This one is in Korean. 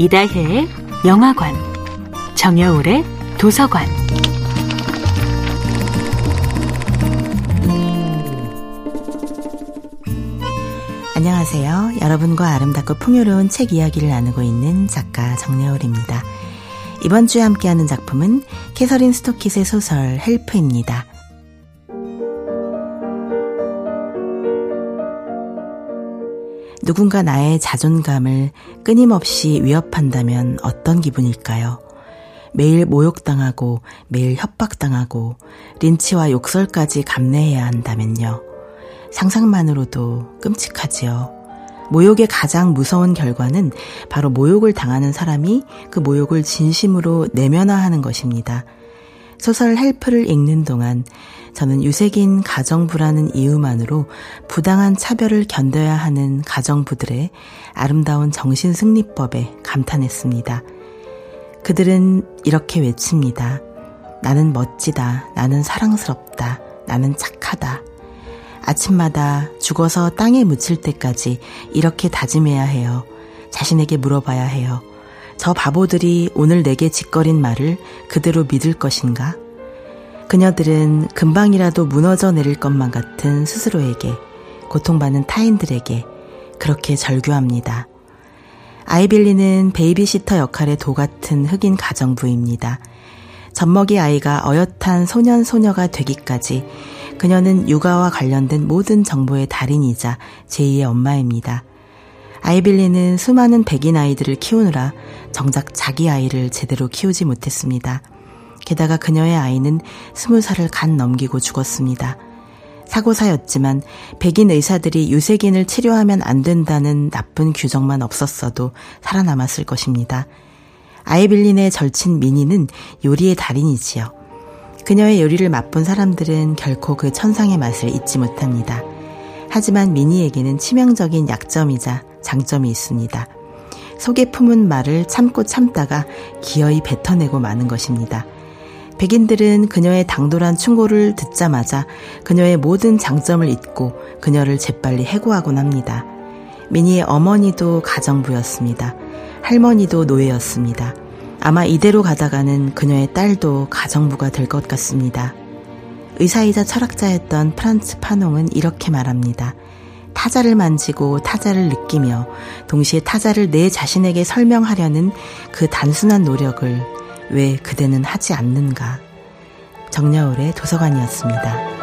이다혜의 영화관, 정여울의 도서관. 안녕하세요. 여러분과 아름답고 풍요로운 책 이야기를 나누고 있는 작가 정여울입니다. 이번 주에 함께하는 작품은 캐서린 스토킷의 소설 헬프입니다. 누군가 나의 자존감을 끊임없이 위협한다면 어떤 기분일까요? 매일 모욕당하고 매일 협박당하고 린치와 욕설까지 감내해야 한다면요. 상상만으로도 끔찍하지요. 모욕의 가장 무서운 결과는 바로 모욕을 당하는 사람이 그 모욕을 진심으로 내면화하는 것입니다. 소설 헬프를 읽는 동안 저는 유색인 가정부라는 이유만으로 부당한 차별을 견뎌야 하는 가정부들의 아름다운 정신 승리법에 감탄했습니다. 그들은 이렇게 외칩니다. 나는 멋지다. 나는 사랑스럽다. 나는 착하다. 아침마다 죽어서 땅에 묻힐 때까지 이렇게 다짐해야 해요. 자신에게 물어봐야 해요. 저 바보들이 오늘 내게 짓거린 말을 그대로 믿을 것인가? 그녀들은 금방이라도 무너져 내릴 것만 같은 스스로에게, 고통받는 타인들에게 그렇게 절규합니다. 아이빌리는 베이비시터 역할의 도 같은 흑인 가정부입니다. 젖먹이 아이가 어엿한 소년 소녀가 되기까지 그녀는 육아와 관련된 모든 정보의 달인이자 제2의 엄마입니다. 아이빌리는 수많은 백인 아이들을 키우느라 정작 자기 아이를 제대로 키우지 못했습니다. 게다가 그녀의 아이는 스무 살을 간 넘기고 죽었습니다. 사고사였지만 백인 의사들이 유색인을 치료하면 안 된다는 나쁜 규정만 없었어도 살아남았을 것입니다. 아이빌린의 절친 미니는 요리의 달인이지요. 그녀의 요리를 맛본 사람들은 결코 그 천상의 맛을 잊지 못합니다. 하지만 미니에게는 치명적인 약점이자 장점이 있습니다. 속에 품은 말을 참고 참다가 기어이 뱉어내고 마는 것입니다. 백인들은 그녀의 당돌한 충고를 듣자마자 그녀의 모든 장점을 잊고 그녀를 재빨리 해고하곤 합니다. 미니의 어머니도 가정부였습니다. 할머니도 노예였습니다. 아마 이대로 가다가는 그녀의 딸도 가정부가 될 것 같습니다. 의사이자 철학자였던 프란츠 파농은 이렇게 말합니다. 타자를 만지고 타자를 느끼며 동시에 타자를 내 자신에게 설명하려는 그 단순한 노력을 왜 그대는 하지 않는가? 정여울의 도서관이었습니다.